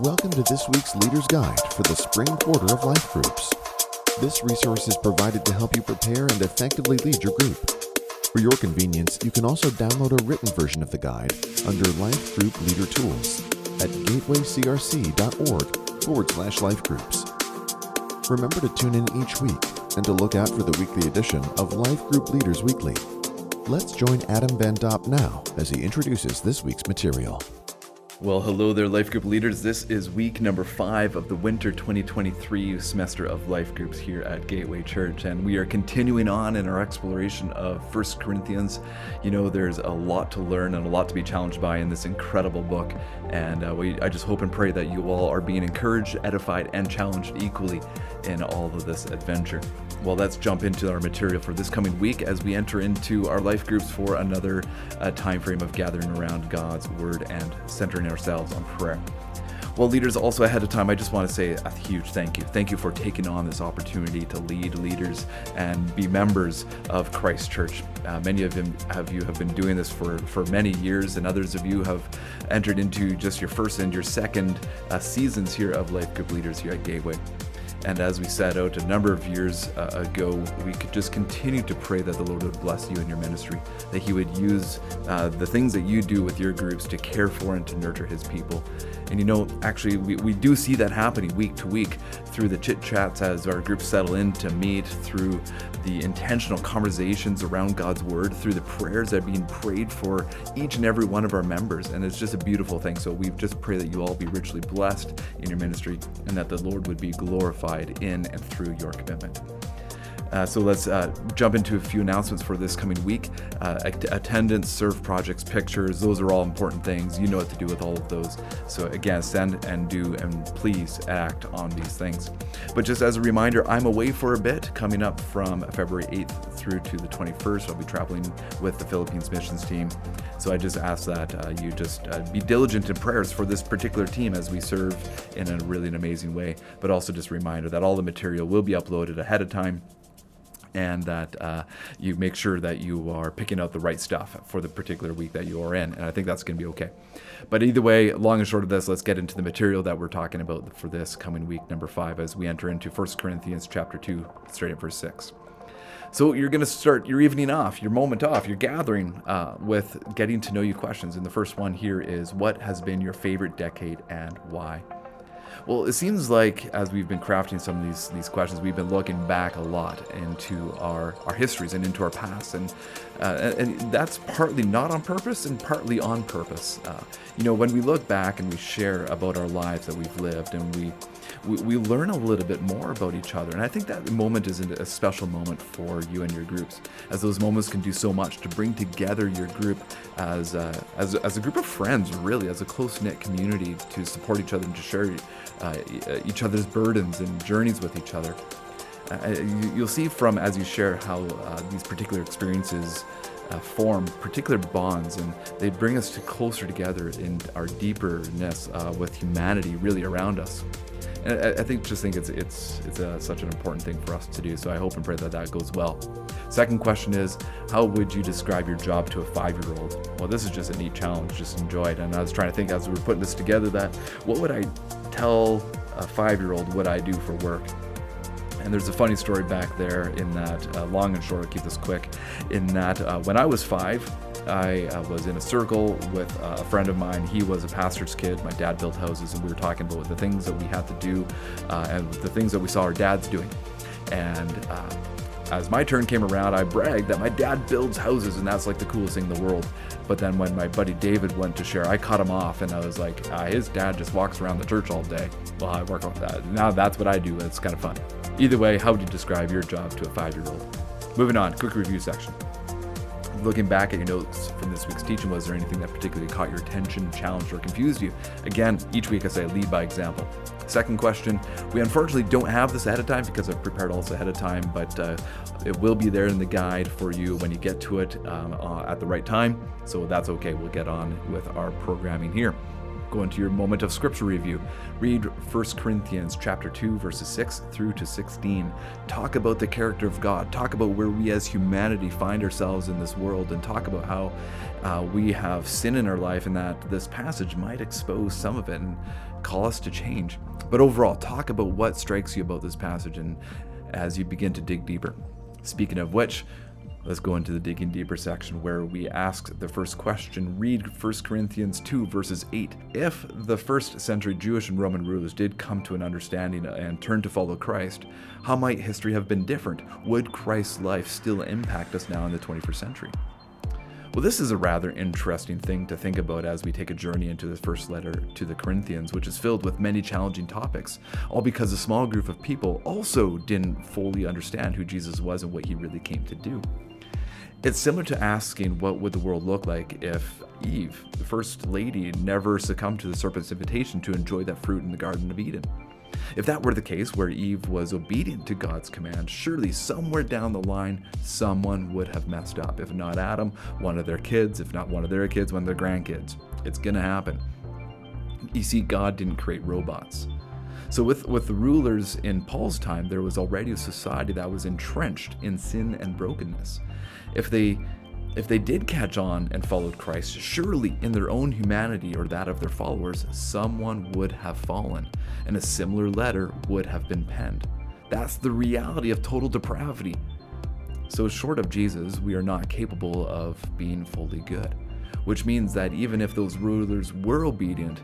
Welcome to this week's Leader's Guide for the Spring Quarter of Life Groups. This resource is provided to help you prepare and effectively lead your group. For your convenience, you can also download a written version of the guide under Life Group Leader Tools at gatewaycrc.org forward slash life groups. Remember to tune in each week and to look out for the weekly edition of Life Group Leaders Weekly. Let's join Adam Van Dop now as he introduces this week's material. Well, hello there, Life Group leaders. This is week number five of the winter 2023 semester of Life Groups here at Gateway Church, and we are continuing on in our exploration of First Corinthians. You know, there's a lot to learn and a lot to be challenged by in this incredible book, and uh, we, I just hope and pray that you all are being encouraged, edified, and challenged equally in all of this adventure. Well, let's jump into our material for this coming week as we enter into our life groups for another uh, time frame of gathering around God's Word and centering ourselves on prayer. Well, leaders, also ahead of time, I just want to say a huge thank you. Thank you for taking on this opportunity to lead leaders and be members of Christ Church. Uh, many of, him, you have been doing this for, for many years, and others of you have entered into just your first and your second uh, seasons here of Life Group Leaders here at Gateway. And as we set out a number of years uh, ago, we could just continue to pray that the Lord would bless you in your ministry, that He would use uh, the things that you do with your groups to care for and to nurture His people. And you know, actually, we, we do see that happening week to week through the chit chats as our groups settle in to meet, through the intentional conversations around God's Word, through the prayers that are being prayed for each and every one of our members. And it's just a beautiful thing. So we just pray that you all be richly blessed in your ministry and that the Lord would be glorified in and through your commitment. Uh, so let's uh, jump into a few announcements for this coming week. Uh, attendance, serve projects, pictures, those are all important things. You know what to do with all of those. So again, send and do and please act on these things. But just as a reminder, I'm away for a bit coming up from February 8th through to the 21st. I'll be traveling with the Philippines missions team. So I just ask that uh, you just uh, be diligent in prayers for this particular team as we serve in a really an amazing way. But also just a reminder that all the material will be uploaded ahead of time and that uh, you make sure that you are picking out the right stuff for the particular week that you are in. And I think that's going to be okay. But either way, long and short of this, let's get into the material that we're talking about for this coming week, number five, as we enter into 1 Corinthians chapter 2, straight at verse 6. So you're going to start your evening off, your moment off, your gathering uh, with getting to know you questions. And the first one here is what has been your favorite decade and why? Well, it seems like as we've been crafting some of these these questions, we've been looking back a lot into our our histories and into our past, and uh, and, that's partly not on purpose and partly on purpose. Uh, you know, when we look back and we share about our lives that we've lived, and we we, we learn a little bit more about each other. And I think that moment is a special moment for you and your groups, as those moments can do so much to bring together your group as a, as, as a group of friends, really, as a close knit community to support each other and to share uh, each other's burdens and journeys with each other. Uh, you'll see from as you share how uh, these particular experiences uh, form particular bonds and they bring us to closer together in our deeperness uh, with humanity really around us. And I, I think just think it's it's it's a, such an important thing for us to do. So I hope and pray that that goes well. Second question is, how would you describe your job to a five-year-old? Well, this is just a neat challenge. Just enjoy it. And I was trying to think as we were putting this together that what would I tell a five-year-old what I do for work? And there's a funny story back there in that, uh, long and short, I'll keep this quick, in that uh, when I was five, I uh, was in a circle with a friend of mine. He was a pastor's kid. My dad built houses, and we were talking about the things that we had to do uh, and the things that we saw our dads doing. And uh, as my turn came around, I bragged that my dad builds houses and that's like the coolest thing in the world. But then when my buddy David went to share, I cut him off and I was like, ah, his dad just walks around the church all day. Well, I work on that. Now that's what I do. It's kind of fun. Either way, how would you describe your job to a five year old? Moving on, quick review section looking back at your notes from this week's teaching, was there anything that particularly caught your attention, challenged, or confused you? Again, each week I say lead by example. Second question, we unfortunately don't have this ahead of time because I've prepared all this ahead of time, but uh, it will be there in the guide for you when you get to it um, uh, at the right time. So that's okay. We'll get on with our programming here. Go into your moment of scripture review. Read 1 Corinthians chapter 2 verses 6 through to 16. Talk about the character of God. Talk about where we as humanity find ourselves in this world and talk about how uh, we have sin in our life and that this passage might expose some of it and call us to change. But overall, talk about what strikes you about this passage and as you begin to dig deeper. Speaking of which, Let's go into the digging deeper section where we ask the first question. Read 1 Corinthians 2, verses 8. If the first century Jewish and Roman rulers did come to an understanding and turn to follow Christ, how might history have been different? Would Christ's life still impact us now in the 21st century? Well, this is a rather interesting thing to think about as we take a journey into the first letter to the Corinthians, which is filled with many challenging topics, all because a small group of people also didn't fully understand who Jesus was and what he really came to do. It's similar to asking what would the world look like if Eve, the first lady, never succumbed to the serpent's invitation to enjoy that fruit in the Garden of Eden. If that were the case, where Eve was obedient to God's command, surely somewhere down the line, someone would have messed up. If not Adam, one of their kids, if not one of their kids, one of their grandkids. It's going to happen. You see, God didn't create robots. So, with, with the rulers in Paul's time, there was already a society that was entrenched in sin and brokenness if they if they did catch on and followed Christ, surely in their own humanity or that of their followers, someone would have fallen, and a similar letter would have been penned. That's the reality of total depravity. So, short of Jesus, we are not capable of being fully good, which means that even if those rulers were obedient,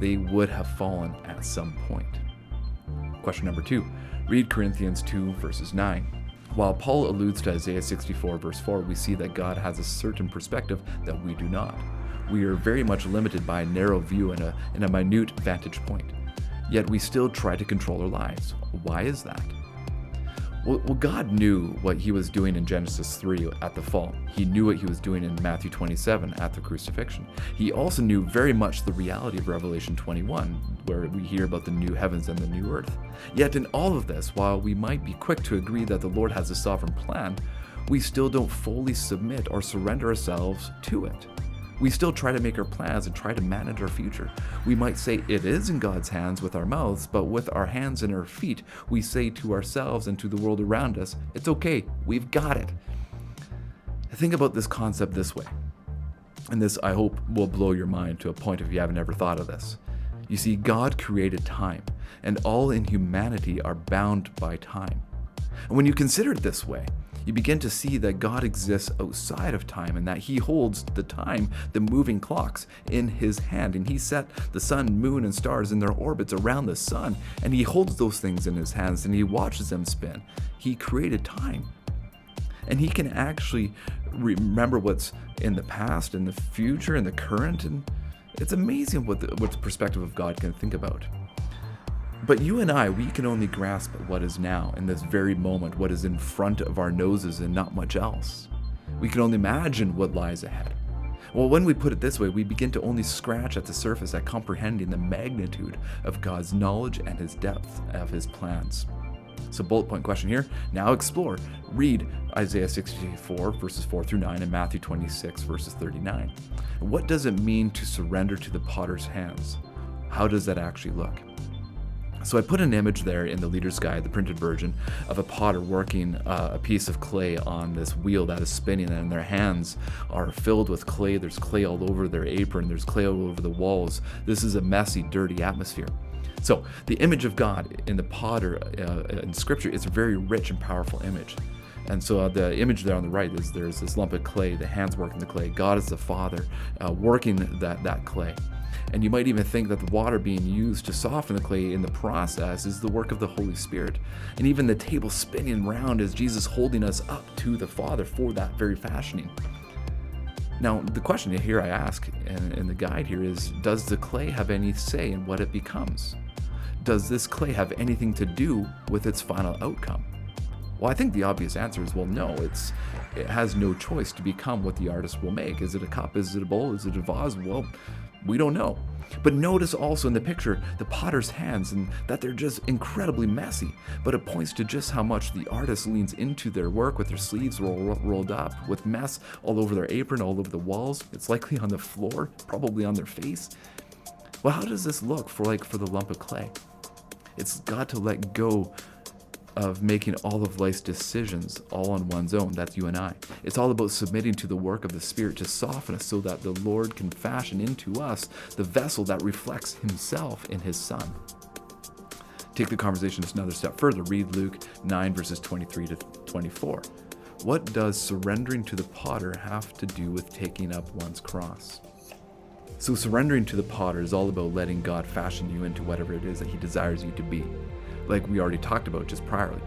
they would have fallen at some point. Question number two read Corinthians 2, verses 9. While Paul alludes to Isaiah 64, verse 4, we see that God has a certain perspective that we do not. We are very much limited by a narrow view and a, and a minute vantage point. Yet we still try to control our lives. Why is that? Well, God knew what he was doing in Genesis 3 at the fall. He knew what he was doing in Matthew 27 at the crucifixion. He also knew very much the reality of Revelation 21, where we hear about the new heavens and the new earth. Yet, in all of this, while we might be quick to agree that the Lord has a sovereign plan, we still don't fully submit or surrender ourselves to it. We still try to make our plans and try to manage our future. We might say it is in God's hands with our mouths, but with our hands and our feet, we say to ourselves and to the world around us, it's okay, we've got it. Think about this concept this way. And this, I hope, will blow your mind to a point if you haven't ever thought of this. You see, God created time, and all in humanity are bound by time. And when you consider it this way, you begin to see that God exists outside of time and that He holds the time, the moving clocks, in His hand. And He set the sun, moon, and stars in their orbits around the sun, and He holds those things in His hands and He watches them spin. He created time. And He can actually remember what's in the past, in the future, in the current, and it's amazing what the, what the perspective of God can think about. But you and I, we can only grasp what is now, in this very moment, what is in front of our noses and not much else. We can only imagine what lies ahead. Well, when we put it this way, we begin to only scratch at the surface at comprehending the magnitude of God's knowledge and his depth of his plans. So, bullet point question here. Now explore. Read Isaiah 64, verses 4 through 9, and Matthew 26, verses 39. What does it mean to surrender to the potter's hands? How does that actually look? So I put an image there in the leader's guide, the printed version, of a potter working uh, a piece of clay on this wheel that is spinning, and their hands are filled with clay. There's clay all over their apron, there's clay all over the walls. This is a messy, dirty atmosphere. So the image of God in the potter uh, in Scripture is a very rich and powerful image. And so uh, the image there on the right is there's this lump of clay, the hands working the clay. God is the Father uh, working that, that clay. And you might even think that the water being used to soften the clay in the process is the work of the Holy Spirit. And even the table spinning round is Jesus holding us up to the Father for that very fashioning. Now, the question here I ask in, the guide here is Does the clay have any say in what it becomes? Does this clay have anything to do with its final outcome? Well, I think the obvious answer is well, no. It's it has no choice to become what the artist will make. Is it a cup? Is it a bowl? Is it a vase? Well, we don't know. But notice also in the picture the potter's hands and that they're just incredibly messy. But it points to just how much the artist leans into their work with their sleeves roll, rolled up, with mess all over their apron, all over the walls. It's likely on the floor, probably on their face. Well, how does this look for like for the lump of clay? It's got to let go of making all of life's decisions all on one's own. That's you and I. It's all about submitting to the work of the Spirit to soften us so that the Lord can fashion into us the vessel that reflects Himself in His Son. Take the conversation just another step further. Read Luke 9, verses 23 to 24. What does surrendering to the potter have to do with taking up one's cross? So, surrendering to the potter is all about letting God fashion you into whatever it is that He desires you to be like we already talked about just priorly.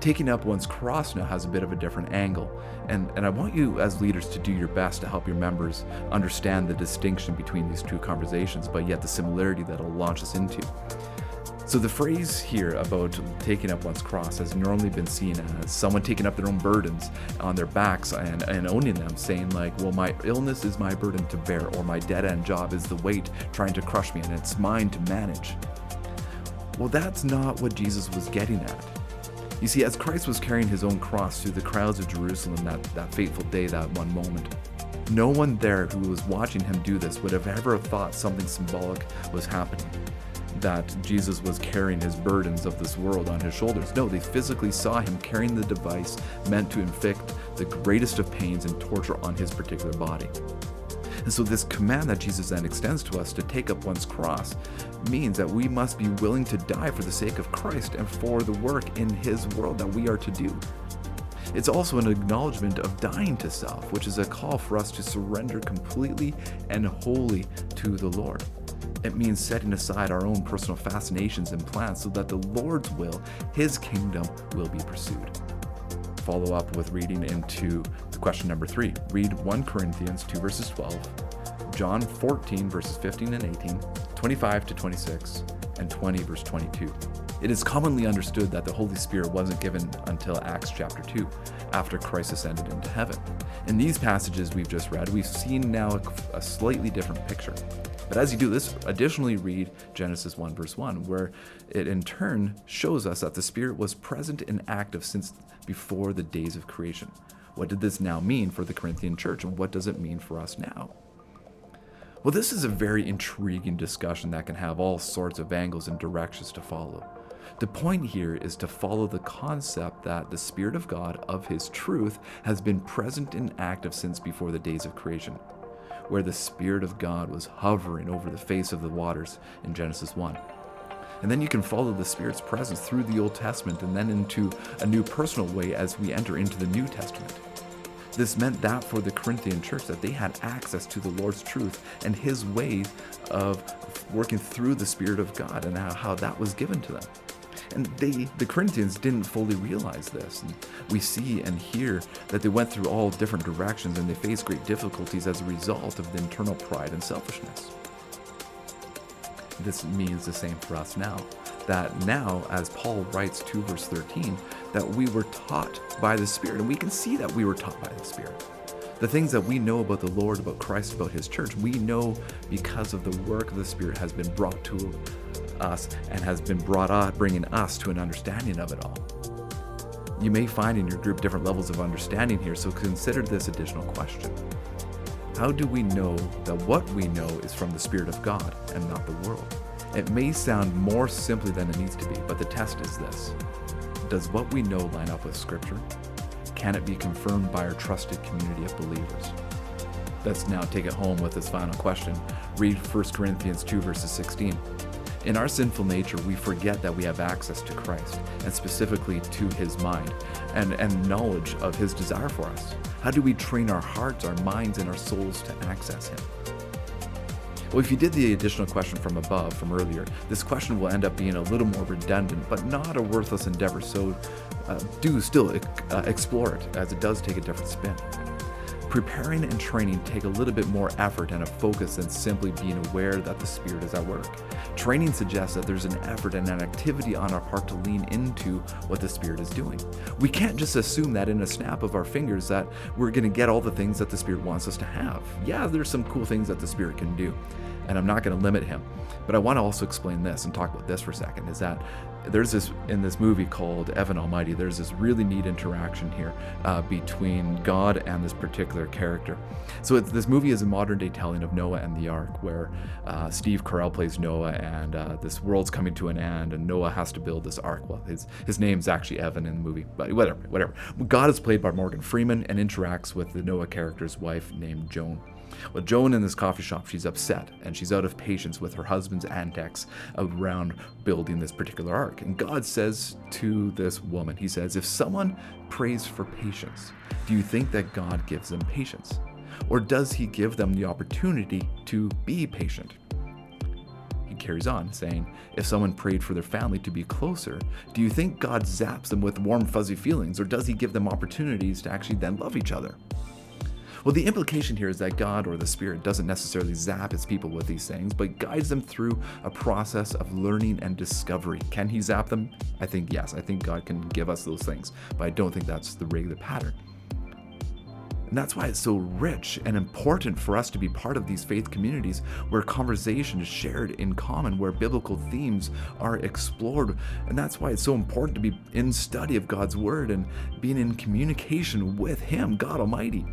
Taking up one's cross now has a bit of a different angle, and, and I want you as leaders to do your best to help your members understand the distinction between these two conversations, but yet the similarity that it'll launch us into. So, the phrase here about taking up one's cross has normally been seen as someone taking up their own burdens on their backs and, and owning them, saying, like, well, my illness is my burden to bear, or my dead end job is the weight trying to crush me, and it's mine to manage. Well, that's not what Jesus was getting at. You see, as Christ was carrying his own cross through the crowds of Jerusalem that, that fateful day, that one moment, no one there who was watching him do this would have ever thought something symbolic was happening. That Jesus was carrying his burdens of this world on his shoulders. No, they physically saw him carrying the device meant to inflict the greatest of pains and torture on his particular body. And so, this command that Jesus then extends to us to take up one's cross means that we must be willing to die for the sake of Christ and for the work in His world that we are to do. It's also an acknowledgement of dying to self, which is a call for us to surrender completely and wholly to the Lord. It means setting aside our own personal fascinations and plans so that the Lord's will, His kingdom, will be pursued. Follow up with reading into question number three. Read 1 Corinthians 2 verses 12, John 14 verses 15 and 18, 25 to 26, and 20 verse 22. It is commonly understood that the Holy Spirit wasn't given until Acts chapter 2, after Christ ascended into heaven. In these passages we've just read, we've seen now a, slightly different picture. But as you do this, additionally read Genesis 1, verse 1, where it in turn shows us that the Spirit was present and active since before the days of creation. What did this now mean for the Corinthian church, and what does it mean for us now? Well, this is a very intriguing discussion that can have all sorts of angles and directions to follow. The point here is to follow the concept that the Spirit of God, of His truth, has been present and active since before the days of creation, where the Spirit of God was hovering over the face of the waters in Genesis 1. And then you can follow the Spirit's presence through the Old Testament and then into a new personal way as we enter into the New Testament. This meant that for the Corinthian church that they had access to the Lord's truth and his ways of working through the Spirit of God and how, that was given to them. And they, the Corinthians, didn't fully realize this. And we see and hear that they went through all different directions and they faced great difficulties as a result of the internal pride and selfishness this means the same for us now. That now, as Paul writes 2 verse 13, that we were taught by the Spirit, and we can see that we were taught by the Spirit. The things that we know about the Lord, about Christ, about His church, we know because of the work of the Spirit has been brought to us and has been brought up, bringing us to an understanding of it all. You may find in your group different levels of understanding here, so consider this additional question. How do we know that what we know is from the Spirit of God and not the world? It may sound more simply than it needs to be, but the test is this Does what we know line up with Scripture? Can it be confirmed by our trusted community of believers? Let's now take it home with this final question. Read 1 Corinthians 2, verses 16. In our sinful nature, we forget that we have access to Christ, and specifically to his mind, and, and knowledge of his desire for us. How do we train our hearts, our minds, and our souls to access him? Well, if you did the additional question from above, from earlier, this question will end up being a little more redundant, but not a worthless endeavor. So uh, do still uh, explore it, as it does take a different spin. Preparing and training take a little bit more effort and a focus than simply being aware that the Spirit is at work. Training suggests that there's an effort and an activity on our part to lean into what the Spirit is doing. We can't just assume that in a snap of our fingers that we're going to get all the things that the Spirit wants us to have. Yeah, there's some cool things that the Spirit can do. and I'm not going to limit him. But I want to also explain this and talk about this for a second is that there's this in this movie called Evan Almighty, there's this really neat interaction here uh, between God and this particular character. So this movie is a modern day telling of Noah and the Ark, where uh, Steve Carell plays Noah, and uh, this world's coming to an end, and Noah has to build this ark. Well, his his name's actually Evan in the movie, but whatever, whatever. God is played by Morgan Freeman and interacts with the Noah character's wife named Joan. Well, Joan in this coffee shop, she's upset and she's out of patience with her husband's antics around building this particular ark. And God says to this woman, He says, If someone prays for patience, do you think that God gives them patience? Or does He give them the opportunity to be patient? He carries on, saying, If someone prayed for their family to be closer, do you think God zaps them with warm, fuzzy feelings, or does He give them opportunities to actually then love each other? Well, the implication here is that God or the Spirit doesn't necessarily zap his people with these things, but guides them through a process of learning and discovery. Can he zap them? I think yes. I think God can give us those things, but I don't think that's the regular pattern. And that's why it's so rich and important for us to be part of these faith communities where conversation is shared in common, where biblical themes are explored. And that's why it's so important to be in study of God's Word and being in communication with Him, God Almighty.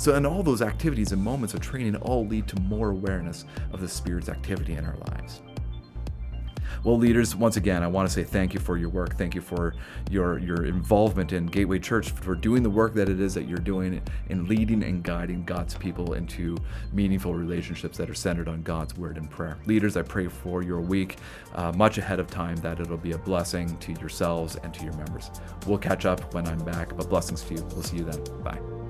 So, and all those activities and moments of training all lead to more awareness of the Spirit's activity in our lives. Well, leaders, once again, I want to say thank you for your work. Thank you for your your involvement in Gateway Church for doing the work that it is that you're doing in leading and guiding God's people into meaningful relationships that are centered on God's word and prayer. Leaders, I pray for your week uh, much ahead of time that it'll be a blessing to yourselves and to your members. We'll catch up when I'm back, but blessings to you. We'll see you then. Bye.